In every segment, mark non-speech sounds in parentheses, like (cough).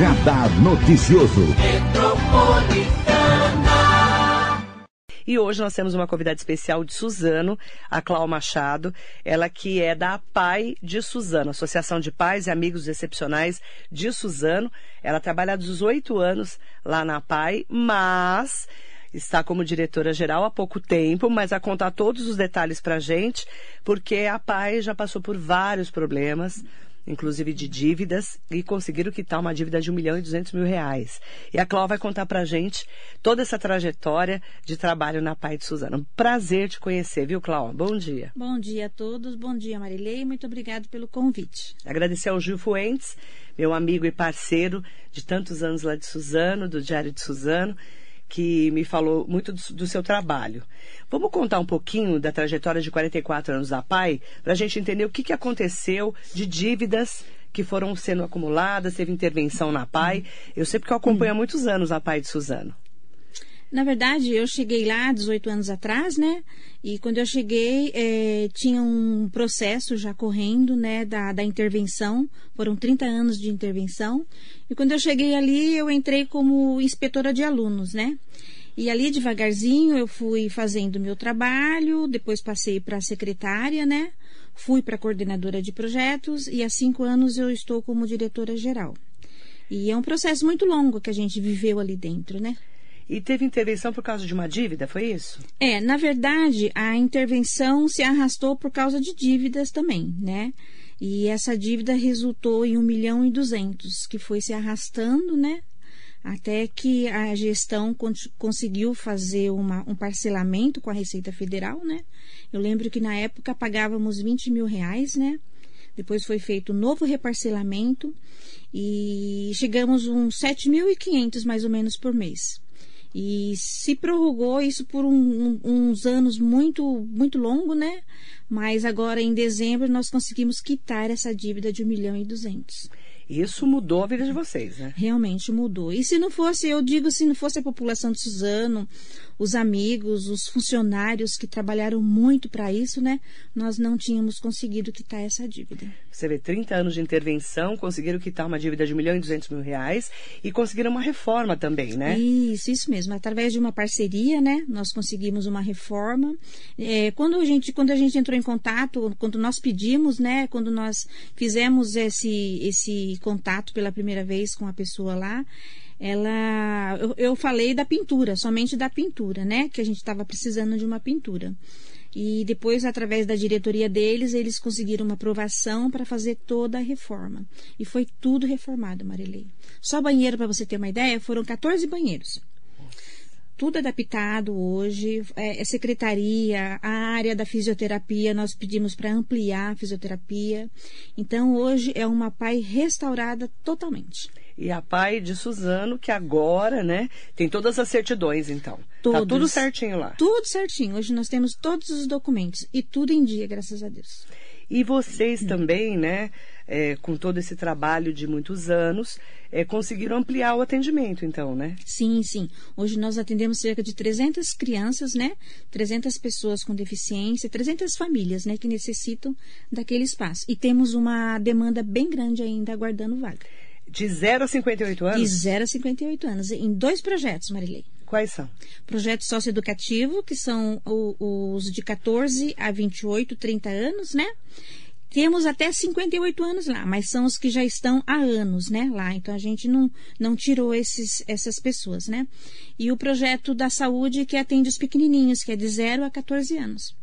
Radar Noticioso. E hoje nós temos uma convidada especial de Suzano, a Clau Machado, ela que é da PAI de Suzano, Associação de Pais e Amigos Excepcionais de Suzano. Ela trabalha há 18 anos lá na PAI, mas está como diretora-geral há pouco tempo, mas a contar todos os detalhes para gente, porque a PAI já passou por vários problemas, inclusive de dívidas, e conseguiram quitar uma dívida de 1 milhão e 200 mil reais. E a Cláudia vai contar para a gente toda essa trajetória de trabalho na PAI de Suzano. Prazer te conhecer, viu, Cláudia? Bom dia. Bom dia a todos, bom dia, Marilei, muito obrigado pelo convite. Agradecer ao Gil Fuentes, meu amigo e parceiro de tantos anos lá de Suzano, do Diário de Suzano, que me falou muito do, do, seu trabalho. Vamos contar um pouquinho da trajetória de 44 anos da PAI, para a gente entender o que, que aconteceu de dívidas que foram sendo acumuladas, teve intervenção na PAI. Eu sei porque eu acompanho há muitos anos a PAI de Suzano. Na verdade, eu cheguei lá 18 anos atrás, né? E quando eu cheguei, é, tinha um processo já correndo, né, da, da intervenção. Foram 30 anos de intervenção. E quando eu cheguei ali, eu entrei como inspetora de alunos, né? E ali, devagarzinho, eu fui fazendo meu trabalho, depois passei para secretária, né? Fui para coordenadora de projetos e há cinco anos eu estou como diretora geral. E é um processo muito longo que a gente viveu ali dentro, né? E teve intervenção por causa de uma dívida, foi isso? É, na verdade, a intervenção se arrastou por causa de dívidas também, né? E essa dívida resultou em 1 milhão e 200, que foi se arrastando, né? Até que a gestão conseguiu fazer uma, um parcelamento com a Receita Federal, né? Eu lembro que na época pagávamos 20 mil reais, né? Depois foi feito um novo reparcelamento e chegamos uns 7.500 mais ou menos por mês. E se prorrogou isso por um, uns anos muito, muito longo, né? Mas agora em dezembro nós conseguimos quitar essa dívida de 1 milhão e 200. Isso mudou a vida de vocês, né? Realmente mudou. E se não fosse, eu digo, se não fosse a população de Suzano, os amigos, os funcionários que trabalharam muito para isso, né? Nós não tínhamos conseguido quitar essa dívida. Você vê, 30 anos de intervenção, conseguiram quitar uma dívida de 1 milhão e 200 mil reais e conseguiram uma reforma também, né? Isso, isso mesmo. Através de uma parceria, né? Nós conseguimos uma reforma. É, quando, a gente, quando a gente entrou em contato, quando nós pedimos, né? Quando nós fizemos esse, esse contato pela primeira vez com a pessoa lá, ela eu, eu falei da pintura, somente da pintura, né? Que a gente estava precisando de uma pintura. E depois, através da diretoria deles, eles conseguiram uma aprovação para fazer toda a reforma. E foi tudo reformado, Marilei. Só banheiro, para você ter uma ideia, foram 14 banheiros tudo adaptado hoje, é, é, secretaria, a área da fisioterapia, nós pedimos para ampliar a fisioterapia. Então, hoje é uma PAI restaurada totalmente. E a PAI de Suzano, que agora, né, tem todas as certidões, então. Tá Todos, tá tudo certinho lá. Tudo certinho. Hoje nós temos todos os documentos e tudo em dia, graças a Deus. E vocês também, né, é, com todo esse trabalho de muitos anos, é, conseguiram ampliar o atendimento, então, né? Sim, sim. Hoje nós atendemos cerca de 300 crianças, né? 300 pessoas com deficiência, 300 famílias, né, que necessitam daquele espaço. E temos uma demanda bem grande ainda aguardando vaga. De 0 a 58 anos? De 0 a 58 anos, em dois projetos, Marilei. Quais são? Projeto socioeducativo, que são os de 14 a 28, 30 anos, né? Temos até 58 anos lá, mas são os que já estão há anos, né, lá. Então a gente não, não tirou esses, essas pessoas, né? E o projeto da saúde que atende os pequenininhos, que é de 0 a 14 anos.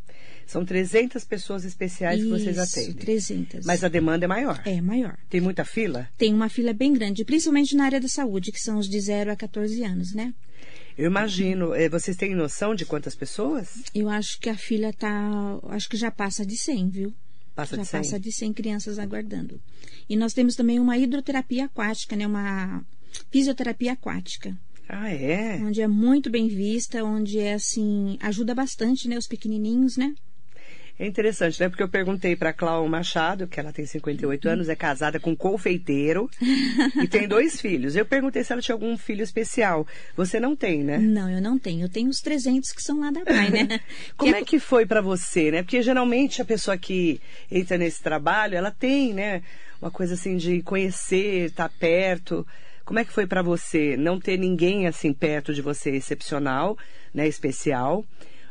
São 300 pessoas especiais Isso, que vocês atendem. 300. Mas a demanda é maior. É maior. Tem muita fila? Tem uma fila bem grande, principalmente na área da saúde, que são os de 0 a 14 anos, né? Eu imagino. Eh, vocês têm noção de quantas pessoas? Eu acho que a fila tá. Acho que já passa de 100, viu? Passa já de 100? passa de 100 crianças aguardando. E nós temos também uma hidroterapia aquática, né? Uma fisioterapia aquática. Ah, é? Onde é muito bem vista, onde é assim, ajuda bastante, né, os pequenininhos, né? É interessante, né? Porque eu perguntei para Cláudia Machado, que ela tem 58 anos, é casada com um confeiteiro e tem (laughs) dois filhos. Eu perguntei se ela tinha algum filho especial. Você não tem, né? Não, eu não tenho. Eu tenho os 300 que são lá da pai, né? (laughs) Como que é que foi para você, né? Porque geralmente a pessoa que entra nesse trabalho, ela tem, né? Uma coisa assim de conhecer, estar tá perto. Como é que foi para você não ter ninguém assim perto de você excepcional, né, especial,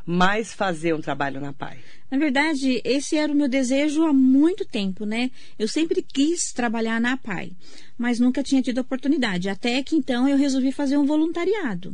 mas fazer um trabalho na PAI? Na verdade, esse era o meu desejo há muito tempo, né? Eu sempre quis trabalhar na PAI, mas nunca tinha tido oportunidade. Até que então eu resolvi fazer um voluntariado.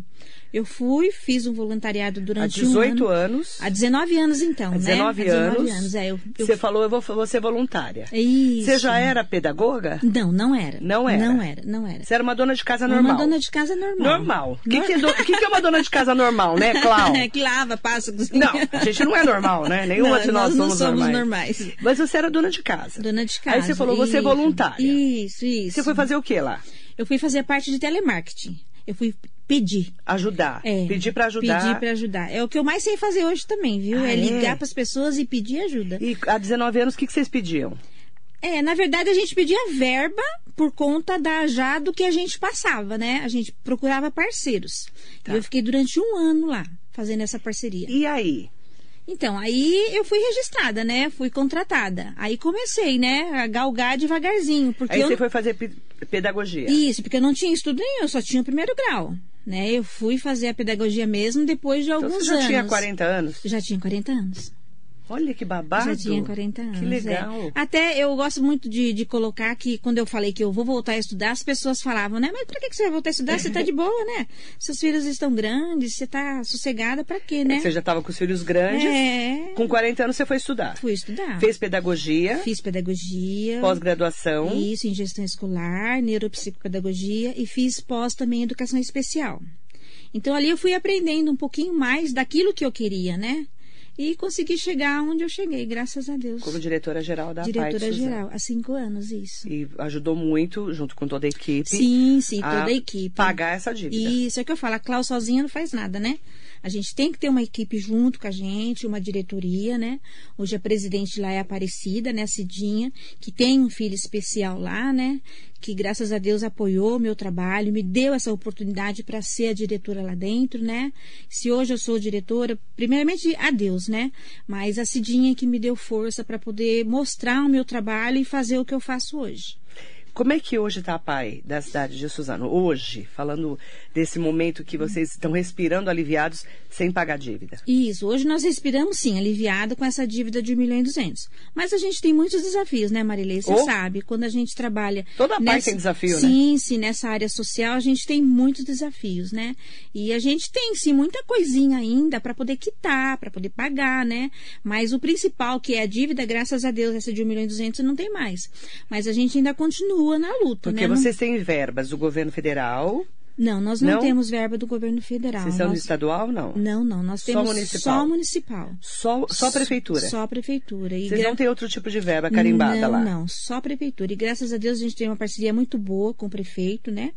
Eu fui, fiz um voluntariado durante Há 18 um ano. anos. Há 19 anos, então, Há 19 né? Há 19 anos. anos. É, eu, eu- Você falou, eu vou, vou ser voluntária. Isso. Você já era pedagoga? Não, não era. Não era? Não era, não era. Você era uma dona de casa normal? Uma dona de casa normal. Normal. O que, que, é do- que que é uma dona de casa normal, né, Clau? (laughs) que lava, passa, cozinha. Não, a gente não é normal, né? Nenhuma Não, de nós, nós não somos, somos normais. normais. Mas você era dona de casa. Dona de casa. Aí você falou, você é isso. voluntária. Isso, isso. Você foi fazer o que lá? Eu fui fazer parte de telemarketing. Eu fui pedir. Ajudar. É, Pedir pra ajudar. Pedir pra ajudar. É o que eu mais sei fazer hoje também, viu? Ah, é é? ligar pras pessoas e pedir ajuda. E há 19 anos, o que, que vocês pediam? É, na verdade a gente pedia verba por conta da já do que a gente passava, né? A gente procurava parceiros. Tá. E eu fiquei durante um ano lá fazendo essa parceria. E aí? Então, aí eu fui registrada, né? Fui contratada. Aí comecei, né? A galgar devagarzinho. Porque Aí eu você foi fazer pe- pedagogia. Isso, porque eu não tinha estudo nenhum, eu só tinha o primeiro grau. Né? Eu fui fazer a pedagogia mesmo depois de Então alguns você já anos. tinha 40 anos? Já tinha 40 anos. Olha que babado. Já tinha 40 anos. Que legal. é. Até eu gosto muito de, de colocar que quando eu falei que eu vou voltar a estudar, as pessoas falavam, né? Mas pra que você vai voltar a estudar? Você tá de boa, né? Seus filhos estão grandes, você tá sossegada, pra quê, né? Você já estava com os filhos grandes. É. Com 40 anos você foi estudar. Fui estudar. Fez pedagogia, Fiz pedagogia. pós-graduação. Isso, em gestão escolar, neuropsicopedagogia e fiz pós também em educação especial. Então ali eu fui aprendendo um pouquinho mais daquilo que eu queria, né? E consegui chegar onde eu cheguei, graças a Deus. Como diretora-geral da Diretora Suzano. geral, há cinco anos, isso. E ajudou muito, junto com toda a equipe, Sim, sim, a toda a equipe. pagar essa dívida. Isso, é que eu falo, a Clau sozinha não faz nada, né? A gente tem que ter uma equipe junto com a gente, uma diretoria, né? Hoje a presidente lá é a Aparecida, né? A Cidinha, que tem um filho especial lá, né? Que graças a Deus apoiou o meu trabalho, me deu essa oportunidade para ser a diretora lá dentro, né? Se hoje eu sou diretora, primeiramente a Deus, né? Mas a Cidinha que me deu força para poder mostrar o meu trabalho e fazer o que eu faço hoje. Como é que hoje está a PAI da cidade de Suzano? Hoje, falando desse momento que vocês estão respirando aliviados sem pagar dívida. Isso, hoje nós respiramos sim, aliviado com essa dívida de 1 milhão e 200. Mas a gente tem muitos desafios, né, Marilei? Você Oh. sabe, quando a gente trabalha. Toda PAI tem desafio, né? Sim, sim, nessa área social a gente tem muitos desafios, né? E a gente tem sim muita coisinha ainda para poder quitar, para poder pagar, né? Mas o principal, que é a dívida, graças a Deus, essa de 1 milhão e 200 não tem mais. Mas a gente ainda continua na luta, Porque né? Vocês têm verbas do governo federal, Não, nós não, Não? temos verba do governo federal. vocês são do Nós- estadual, não? Não, não, nós Só temos municipal? só municipal. Só, só prefeitura? Só prefeitura. E Vocês gra- não têm outro tipo de verba carimbada não, lá? Não, só prefeitura. E graças a Deus a gente tem uma parceria muito boa com o prefeito, né?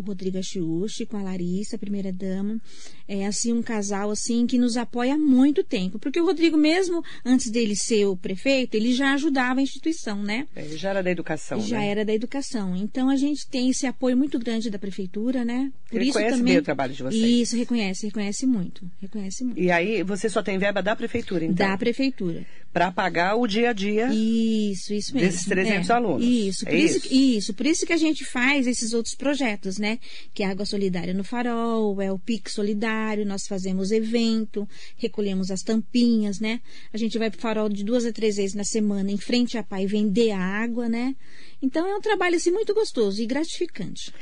O Rodrigo Achiuchi, com a Larissa, a primeira dama. É assim um casal assim que nos apoia há muito tempo. Porque o Rodrigo, mesmo antes dele ser o prefeito, ele já ajudava a instituição, né? É, já era da educação, já né? era da educação. Então a gente tem esse apoio muito grande da prefeitura, né? Por Ele isso conhece também... bem o trabalho de vocês. Isso, reconhece, reconhece muito. Reconhece muito. E aí, você só tem verba da prefeitura, então? Da prefeitura. Para pagar o dia a dia. Isso, isso mesmo. Desses 300 É, alunos. Isso, É por isso, isso? isso, por isso que a gente faz esses outros projetos, né? Que é a Água Solidária no Farol, é o Pix Solidário, nós fazemos evento, recolhemos as tampinhas, né? A gente vai pro Farol de duas a três vezes na semana, em frente à pai, vender a água, né? Então é um trabalho assim muito gostoso e gratificante.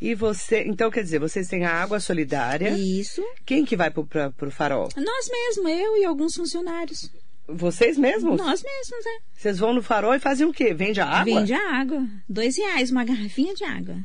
E você, então quer dizer, vocês têm a água solidária. Isso. Quem que vai pra, pro farol? Nós mesmos, eu e alguns funcionários. Vocês mesmos? Nós mesmos, né? Vocês vão no farol e fazem o quê? Vende a água? Vende a água. Dois reais uma garrafinha de água.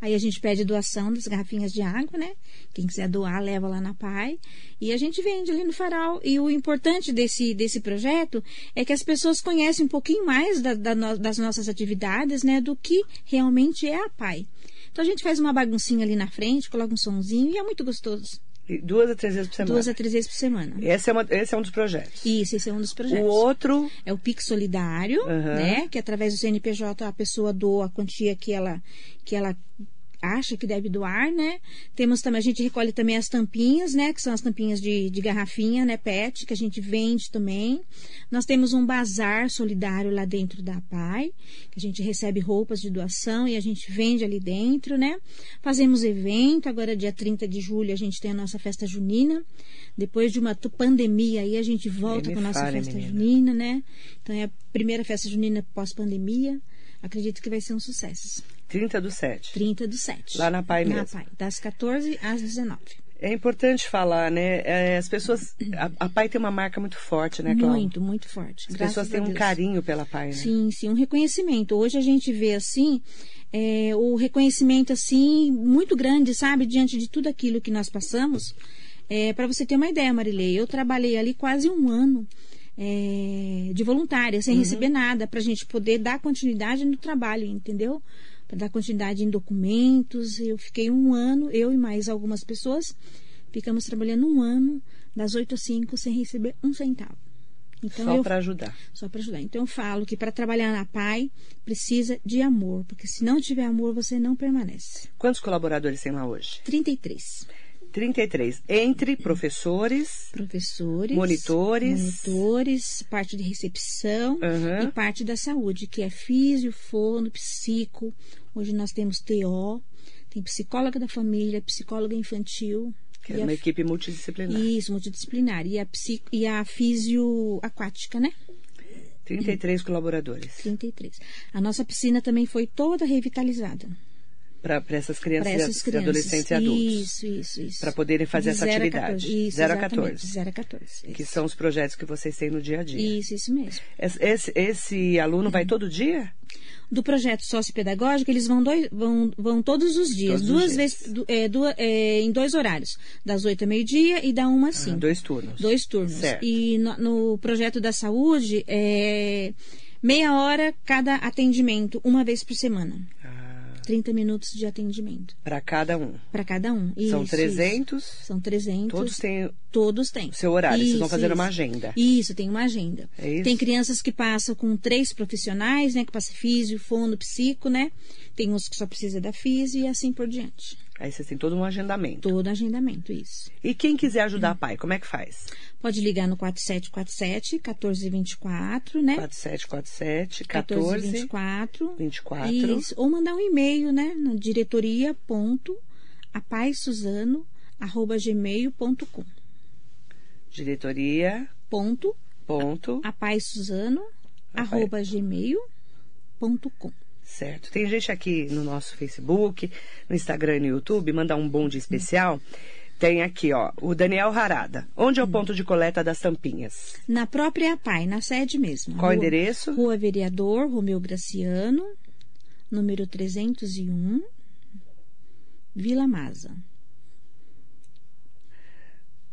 Aí a gente pede doação das garrafinhas de água, né? Quem quiser doar, leva lá na PAI. E a gente vende ali no farol. E o importante desse, desse projeto é que as pessoas conhecem um pouquinho mais da- da no- das nossas atividades, né? Do que realmente é a PAI. Então a gente faz uma baguncinha ali na frente, coloca um sonzinho e é muito gostoso. Duas a três vezes por semana. Duas a três vezes por semana. Esse, é uma- esse é um dos projetos. Isso, esse é um dos O projetos. outro, É o Pix Solidário, Aham. né? Que através do CNPJ a pessoa doa a quantia que ela, que ela acha que deve doar, né? Temos também, a gente recolhe também as tampinhas, né? Que são as tampinhas de, de garrafinha, né? PET, que a gente vende também. Nós temos um bazar solidário lá dentro da PAI, que a gente recebe roupas de doação e a gente vende ali dentro, né? Fazemos evento, agora dia 30 de julho a gente tem a nossa festa junina. Depois de uma pandemia aí a gente volta com a nossa festa menina. junina, né? Então é a primeira festa junina pós-pandemia. Acredito que vai ser um sucesso. 30 do 7. 30 do 7. Lá na PAI mesmo. Na PAI, das 14 às 19. É importante falar, né? É, as pessoas. A, a, PAI tem uma marca muito forte, né, Cláudia? Muito, muito forte. As pessoas têm um carinho pela PAI, né? Sim, sim, um reconhecimento. Hoje a gente vê assim. É, o reconhecimento assim muito grande, sabe, diante de tudo aquilo que nós passamos. É, Para você ter uma ideia, Marilei, eu trabalhei ali quase um ano é, de voluntária, sem uhum. receber nada, para a gente poder dar continuidade no trabalho, entendeu? Para dar continuidade em documentos. Eu fiquei um ano, eu e mais algumas pessoas, ficamos trabalhando um ano, das 8 às 5, sem receber um centavo. Então, só para ajudar. Só para ajudar. Então eu falo que para trabalhar na PAI precisa de amor, porque se não tiver amor, você não permanece. Quantos colaboradores tem lá hoje? 33. 33. Entre professores, professores, monitores, monitores, parte de recepção uhum. e parte da saúde, que é físio, fono, psico. Hoje nós temos TO, tem psicóloga da família, psicóloga infantil. Que é uma equipe multidisciplinar. Isso, multidisciplinar. E a, psico, e a físio aquática, né? 33 colaboradores. 33. A nossa piscina também foi toda revitalizada para essas crianças, crianças, adolescentes e adultos. Isso, isso, isso. Para poderem fazer essa atividade. 0 isso, 0 a 14. 0 a 14. Que são os projetos que vocês têm no dia a dia. Isso, isso mesmo. Esse, esse aluno uhum. vai todo dia? Do projeto sociopedagógico, eles vão, dois, vão, vão todos os dias, todos duas os dias. vezes, é, duas, é, em dois horários, das 8 ao meio-dia e da 1 às 5. Ah, dois turnos. Dois turnos. Certo. E no, no projeto da saúde, é meia hora cada atendimento, uma vez por semana. 30 minutos de atendimento. Para cada um. Para cada um. Isso, São 300. Isso. São 300. Todos têm. Todos têm. Seu horário. Isso, Vocês vão fazer uma agenda. Isso, tem uma agenda. É isso? Tem crianças que passam com três profissionais, né? Que passa físio, fono, psico, né? Tem uns que só precisa da físio e assim por diante. Aí você tem todo um agendamento. Todo agendamento, isso. E quem quiser ajudar hum. pai, como é que faz? Pode ligar no 4747 1424, né? 4747 1424 24. Isso. Ou mandar um e-mail, né? Na. Diretoria ponto ponto apaisuzano arroba gmail.com Certo. Tem gente aqui no nosso Facebook, no Instagram e no YouTube, mandar um bonde especial. Tem aqui, ó, o Daniel Harada. Onde é o hum. ponto de coleta das tampinhas? Na própria PAI, na sede mesmo. Qual o endereço? Rua Vereador Romeu Graciano, número 301, Vila Masa.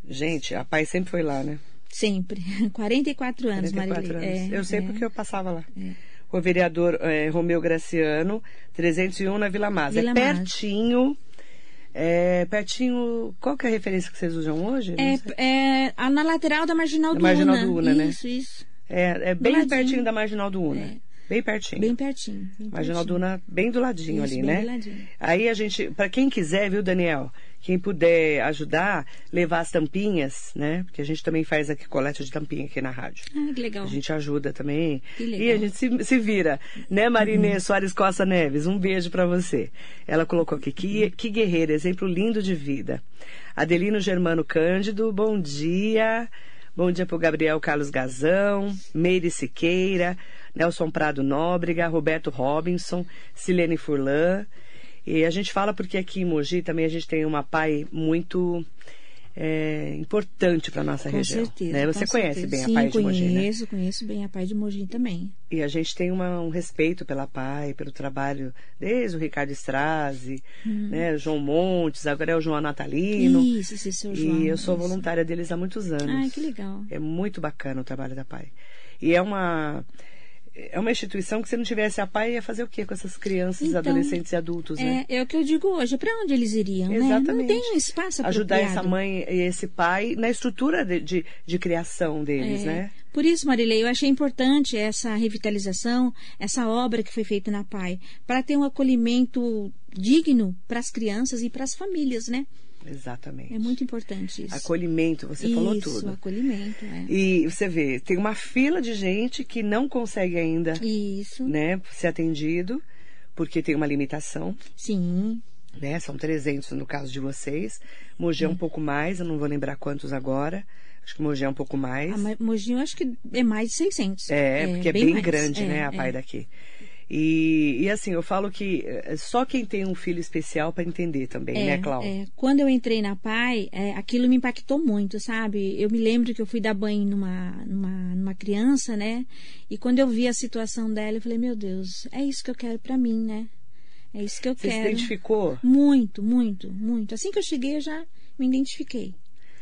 Gente, a PAI sempre foi lá, né? Sempre. (laughs) 44 anos, 44 Anos. É, eu sei é, porque eu passava lá. É o vereador é, Romeu Graciano, 301 na Vila Masa. Vila é pertinho. É, pertinho. Qual que é a referência que vocês usam hoje? É, é na lateral da Marginal da do Marginal Una. do Una, né? Isso, isso. É, é bem pertinho da Marginal do Una. É. Bem pertinho. Bem pertinho. Bem Marginal pertinho. Duna, bem do ladinho Isso, ali, bem né? Do ladinho. Aí a gente, para quem quiser, viu, Daniel? Quem puder ajudar, levar as tampinhas, né? Porque a gente também faz aqui coleta de tampinha aqui na rádio. Ah, que legal. A gente ajuda também. Que legal. E a gente se, se vira, né, Marinê uhum. Soares Costa Neves? Um beijo para você. Ela colocou aqui, que, que guerreira, exemplo lindo de vida. Adelino Germano Cândido, bom dia. Bom dia para o Gabriel Carlos Gazão, Meire Siqueira, Nelson Prado Nóbrega, Roberto Robinson, Silene Furlan. E a gente fala porque aqui em Mogi também a gente tem uma PAI muito é, importante para nossa com região. Certeza, né? Você conhece certeza. bem Sim, a PAI de Mogi, né? conheço, conheço bem a PAI de Mogi também. E a gente tem uma, um respeito pela PAI, pelo trabalho, desde o Ricardo Strazi, hum. né, o João Montes, agora é o João Natalino. Isso, esse seu João. E eu sou voluntária deles há muitos anos. Ai, que legal. É muito bacana o trabalho da PAI. E é uma é uma instituição que se não tivesse a PAI ia fazer o quê com essas crianças, então, adolescentes e adultos, né? É, é o que eu digo hoje. Para onde eles iriam, Exatamente. né? Não tem um espaço Ajudar apropriado. essa mãe e esse pai na estrutura de, de, de criação deles, é, né? Por isso, Marilei, eu achei importante essa revitalização, essa obra que foi feita na PAI, para ter um acolhimento digno para as crianças e para as famílias, né? Exatamente. É muito importante isso. Acolhimento, você isso, falou tudo. acolhimento, é. E você vê, tem uma fila de gente que não consegue ainda Isso. né, ser atendido, porque tem uma limitação. Sim. né? São 300 no caso de vocês. Mogi é um pouco mais, eu não vou lembrar quantos agora. Acho que Mogi é um pouco mais. A Ma- Mogi, eu acho que é mais de 600. É, porque é bem, grande, É, né, a é. pai daqui. E, e assim, eu falo que é só quem tem um filho especial para entender também, É, né, Clau? é. Quando eu entrei na PAI, é, aquilo me impactou muito, sabe? Eu me lembro que eu fui dar banho numa, numa, numa criança, né? E quando eu vi a situação dela, eu falei, meu Deus, é isso que eu quero pra mim, né? É isso que eu Você se quero. identificou? Muito, muito, muito. Assim que eu cheguei, eu já me identifiquei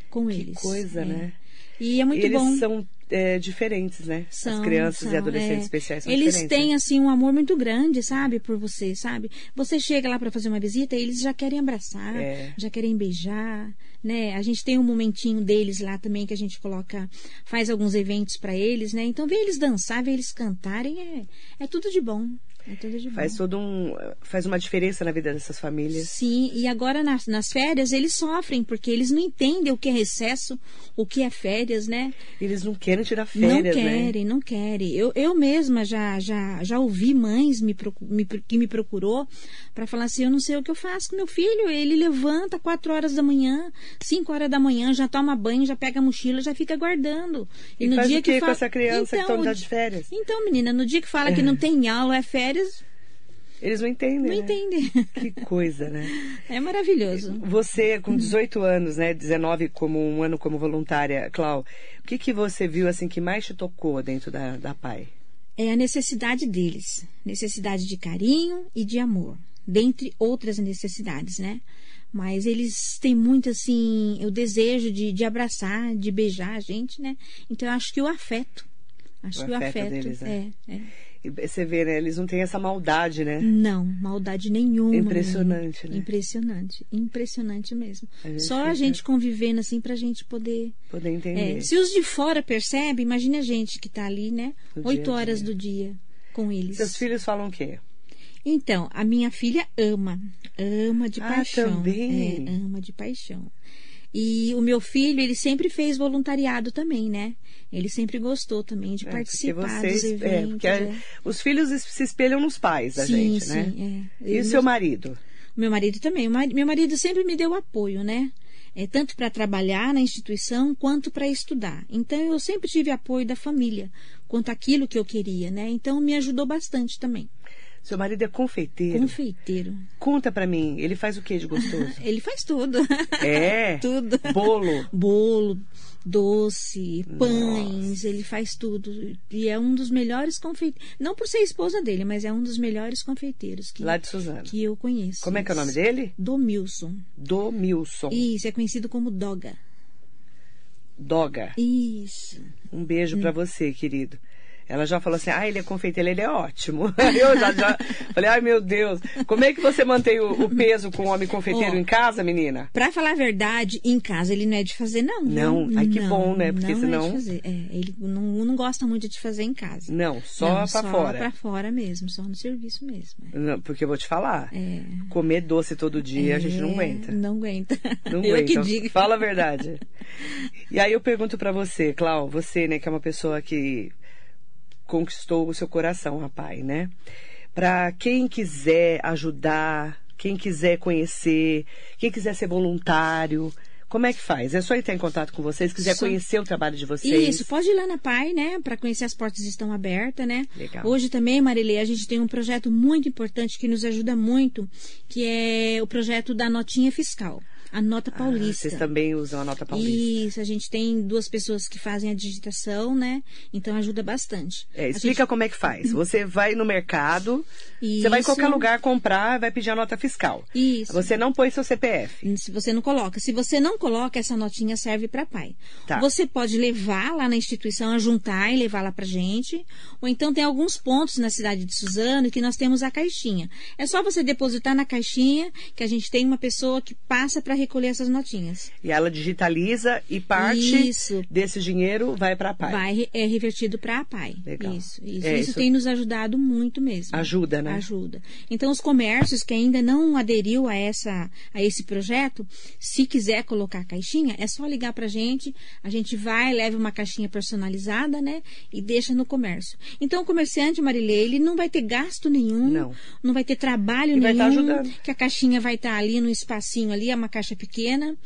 com Que eles. coisa, É. né? E é muito eles bom. são é, diferentes, né? São, As crianças e são, adolescentes é. especiais são Eles diferentes. têm, né? assim, um amor muito grande, sabe, por você, sabe? Você chega lá para fazer uma visita e eles já querem abraçar, É. já querem beijar, né? A gente tem um momentinho deles lá também que a gente coloca, faz alguns eventos para eles, né? Então, ver eles dançar, ver eles cantarem é, é tudo de bom. É tudo de bom. Faz todo um. faz uma diferença na vida dessas famílias. Sim, e agora nas, nas férias eles sofrem, porque eles não entendem o que é recesso, o que é férias, né? Eles não querem tirar férias, não né? querem, não querem. Eu, eu mesma já, já, já ouvi mães me, me que me procurou para falar assim, eu não sei o que eu faço com meu filho. Ele levanta quatro horas da manhã, cinco horas da manhã, já toma banho, já pega a mochila, já fica guardando. E faz o quê com fa- essa criança que Então, estão o de férias? Então, menina, no dia que fala que não (laughs) tem aula, é férias, Eles não entendem. não né? entendem. (laughs) Que coisa, né? É maravilhoso. Você, com 18 anos, né? 19 como um ano como voluntária, Clau, o que, que você viu assim que mais te tocou dentro da, da PAI? é a necessidade deles, necessidade de carinho e de amor, dentre outras necessidades, né? Mas eles têm muito assim o desejo de, de abraçar, de beijar a gente, né? Então eu acho que o afeto, acho O que o afeto afeto deles, né? é, é. Você vê, né? Eles não têm essa maldade, né? Não, maldade nenhuma. Impressionante, né? Impressionante, impressionante mesmo. A gente Só a fica- gente convivendo assim pra gente poder Poder entender. É, se os de fora percebem, imagine a gente que está ali, né? Oito a horas dia. do dia com eles. Seus filhos falam o quê? Então, a minha filha ama, ama de Ah, paixão. também? É, ama de paixão. E o meu filho, ele sempre fez voluntariado também, né? Ele sempre gostou também de É, participar vocês, dos é, eventos. porque é. os filhos se espelham nos pais da sim, gente, sim, né? é. E Eu- o seu marido? Meu marido também. Meu marido sempre me deu apoio, né? É, tanto para trabalhar na instituição quanto para estudar. Então eu sempre tive apoio da família quanto aquilo que eu queria, né? Então me ajudou bastante também. Seu marido é confeiteiro. Confeiteiro. Conta pra mim, ele faz o que de gostoso? (laughs) Ele faz tudo. É? (laughs) tudo. Bolo. Bolo, doce, pães, ele faz tudo. E é um dos melhores confeiteiros. Não por ser esposa dele, mas é um dos melhores confeiteiros que, Lá de Suzano. que eu conheço. Como é que é o nome dele? Domilson. Do Milson. Isso, é conhecido como Doga. Doga. Isso. Um beijo Hum. pra você, querido. Ela já falou assim, ah, ele é confeiteiro, ele é ótimo. (laughs) Eu já, já falei, ai meu Deus, como é que você mantém o, o peso com o homem confeiteiro Ó. em casa, menina? Pra falar a verdade, em casa ele não é de fazer, não. viu? Não? Ai, que bom, né? Porque não senão- É de fazer. É, ele não, não gosta muito de fazer em casa. Não, só Não, pra só fora. pra fora mesmo, só no serviço mesmo. é. Não, porque eu vou te falar, É. comer doce todo dia a gente não É, aguenta. Não aguenta. Não (laughs) eu aguenta. que digo. Fala a verdade. E aí eu pergunto pra você, Clau, você, né, que é uma pessoa que conquistou o seu coração, rapaz, né? Pra quem quiser ajudar, quem quiser conhecer, quem quiser ser voluntário, como é que faz? É só entrar em contato com vocês, quiser Só- conhecer o trabalho de vocês. Isso, pode ir lá na PAI, né? Para conhecer as portas estão abertas, né? Legal. Hoje também, Marilê, a gente tem um projeto muito importante que nos ajuda muito, que é o projeto da notinha fiscal, a nota Ah, paulista. vocês também usam a nota paulista. Isso, a gente tem duas pessoas que fazem a digitação, né? Então ajuda bastante. É, explica gente- como é que faz. Você vai no mercado, você vai em Isso. qualquer lugar comprar, vai pedir a nota fiscal. Isso. Você não põe seu CPF. Se você não coloca. Se você não coloca, essa notinha serve para pai. Tá. Você pode levar lá na instituição, juntar e levar lá pra gente. Ou então tem alguns pontos na cidade de Suzano que nós temos a caixinha. É só você depositar na caixinha que a gente tem uma pessoa que passa para recolher essas notinhas. E ela digitaliza e parte Isso. desse dinheiro vai para a PAI. Vai, é revertido para a PAI. Legal. Isso, isso. É, isso isso- tem nos ajudado muito mesmo. Ajuda, né? Ajuda. Então, os comércios que ainda não aderiu a, essa, a esse projeto, se quiser colocar a caixinha, é só ligar pra gente. A gente vai, leva uma caixinha personalizada, né? E deixa no comércio. Então, o comerciante, Marilê, ele não vai ter gasto nenhum. Não. vai ter trabalho E vai nenhum. tá ajudando. Que a caixinha vai estar ali no espacinho ali, é uma caixa pequena.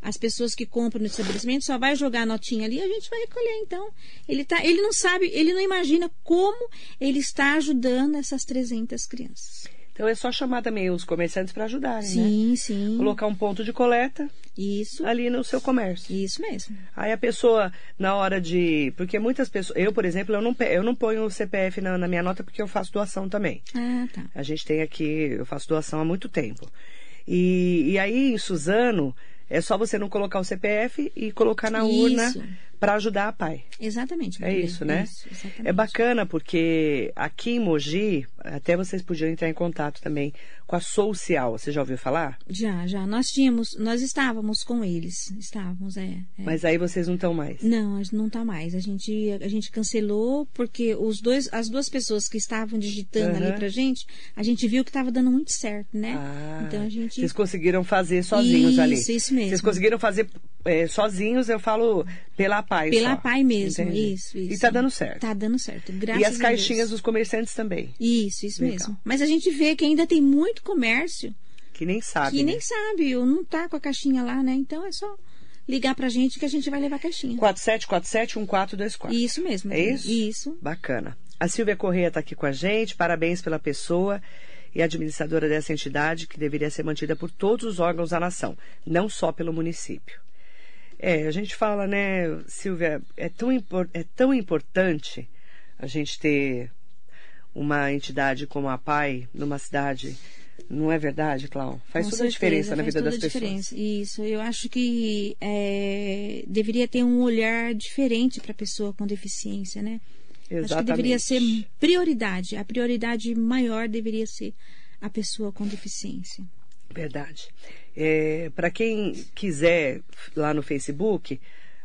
As pessoas que compram no estabelecimento só vai jogar a notinha ali e a gente vai recolher. Então, ele, tá, ele não sabe, ele não imagina como ele está ajudando essas 300 crianças. Então é só chamar também os comerciantes para ajudarem, né? Sim, sim. Colocar um ponto de coleta Isso, ali no seu comércio. isso mesmo. Aí a pessoa, na hora de. Porque muitas pessoas. Eu, por exemplo, eu não, eu não ponho o CPF na, na minha nota porque eu faço doação também. Ah, tá. A gente tem aqui, eu faço doação há muito tempo. E, e aí, em Suzano, é só você não colocar o CPF e colocar na urna Isso. Para ajudar a pai. Exatamente. É isso, né? Isso. É bacana porque aqui em Mogi, até vocês podiam entrar em contato também com a Social. Você já ouviu falar? Já, já. Nós tínhamos, nós estávamos com eles. Estávamos, é. é. Mas aí vocês não estão mais. Não, a gente não tá mais. A gente, a gente cancelou porque os dois, as duas pessoas que estavam digitando Aham. ali pra gente, a gente viu que estava dando muito certo, né? Ah, então a gente. Vocês conseguiram fazer sozinhos Isso, ali. isso mesmo. Vocês conseguiram fazer é, sozinhos, eu falo pela PAI Pela só. PAI mesmo, Entendi. isso, isso. E tá dando certo. Tá dando certo. Graças e as a caixinhas Deus. dos comerciantes também. Isso, isso Legal. mesmo. Mas a gente vê que ainda tem muito comércio Que nem sabe. que né? nem sabe, ou não tá com a caixinha lá, né? Então é só ligar pra gente que a gente vai levar a caixinha. 4747-1424. Isso mesmo. É isso? Isso. Bacana. A Silvia Correia está aqui com a gente. Parabéns pela pessoa e administradora dessa entidade que deveria ser mantida por todos os órgãos da nação, não só pelo município. É, a gente fala, né, Silvia, é tão, é tão importante a gente ter uma entidade como a PAI numa cidade. Não é verdade, Clau? Faz Com toda a certeza, diferença na vida toda das a pessoas. Isso, eu acho que é, deveria ter um olhar diferente para a pessoa com deficiência, né? Acho que deveria ser prioridade. A prioridade maior deveria ser a pessoa com deficiência. Verdade. Para quem quiser, lá no Facebook,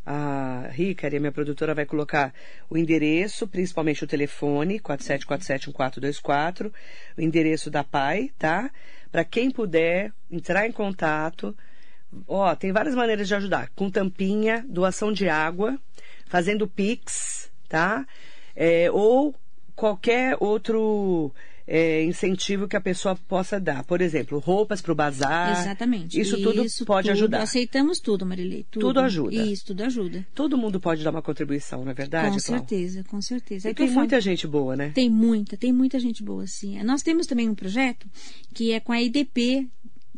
a Ricari, a minha produtora, vai colocar o endereço, principalmente o telefone, 47471424, o endereço da PAI, tá? Para quem puder entrar em contato. Ó, tem várias maneiras de ajudar. Com tampinha, doação de água, fazendo Pix, tá? É, ou qualquer outro é, incentivo que a pessoa possa dar. Por exemplo, roupas para o bazar. Exatamente. Ah, Isso tudo pode tudo, ajudar. Aceitamos tudo, Marilei. Tudo. Tudo ajuda. Isso, tudo ajuda. Todo mundo pode dar uma contribuição, não é verdade, com certeza, com certeza. E tem muita gente boa, né? Tem muita, tem muita gente boa, sim. Nós temos também um projeto que é com a IDP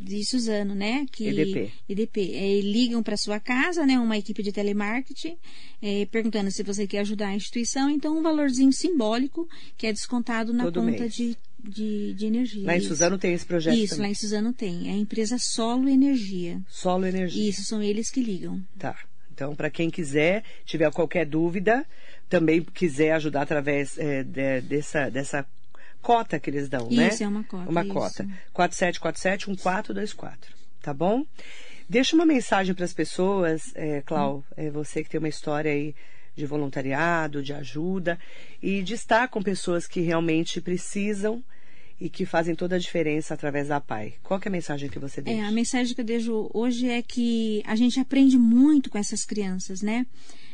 de Suzano, né? Que, EDP. IDP. É, ligam para sua casa, né? Uma equipe de telemarketing, é, perguntando se você quer ajudar a instituição. Então, um valorzinho simbólico que é descontado na Todo conta mês. de, de, de energia. Lá em. Suzano tem esse projeto Isso, também. lá em Suzano tem. É a empresa Solo Energia. Solo Energia. Isso, são eles que ligam. Tá. Então, para quem quiser, tiver qualquer dúvida, também quiser ajudar através é, de- dessa, dessa cota que eles dão, né? Isso, é uma cota, Uma isso. cota. 4747-1424. Tá bom? Deixa uma mensagem para as pessoas, é, Clau, é você que tem uma história aí de voluntariado, de ajuda, e de estar com pessoas que realmente precisam e que fazem toda a diferença através da PAI. Qual é a mensagem que você deixa? É, a mensagem que eu deixo hoje é que a gente aprende muito com essas crianças, né?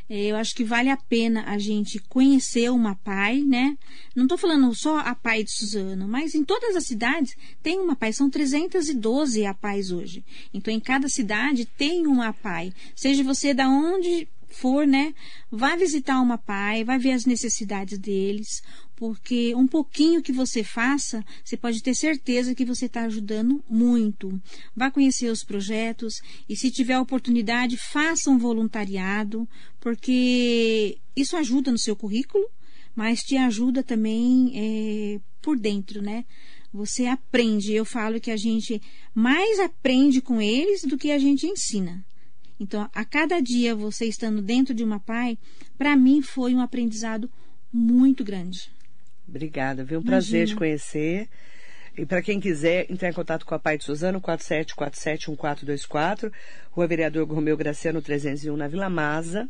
É, Eu acho que vale a pena a gente conhecer uma PAI, né? Não estou falando só a PAI de Suzano, mas em todas as cidades tem uma PAI. São 312 APAIs hoje. Então, em cada cidade tem uma PAI. Seja você da onde for, né? Vá visitar uma PAI, vai ver as necessidades deles, porque um pouquinho que você faça, você pode ter certeza que você está ajudando muito. Vá conhecer os projetos e, se tiver oportunidade, faça um voluntariado, porque isso ajuda no seu currículo, mas te ajuda também é, por dentro, né? Você aprende. Eu falo que a gente mais aprende com eles do que a gente ensina. Então, a cada dia você estando dentro de uma PAI, para mim foi um aprendizado muito grande. Obrigada, viu? Um Imagina. prazer te conhecer. E para quem quiser entrar em contato com a Pai de Suzano, 47471424, Rua Vereador Romeu Graciano 301 na Vila Masa.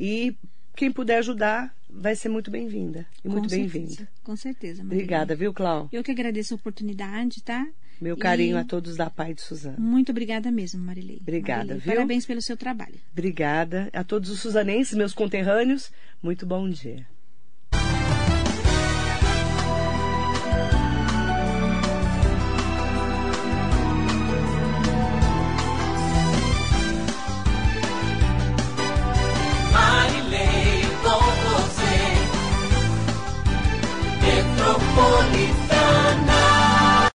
E quem puder ajudar vai ser muito bem-vinda. E muito bem-vinda. Com certeza. Marilene. Obrigada, viu, Clau? Eu que agradeço a oportunidade, tá? Meu carinho e... a todos da Pai de Suzano. Muito obrigada mesmo, Marilei. Obrigada, Marilei, viu? Parabéns pelo seu trabalho. Obrigada. A todos os suzanenses, meus conterrâneos, muito bom dia.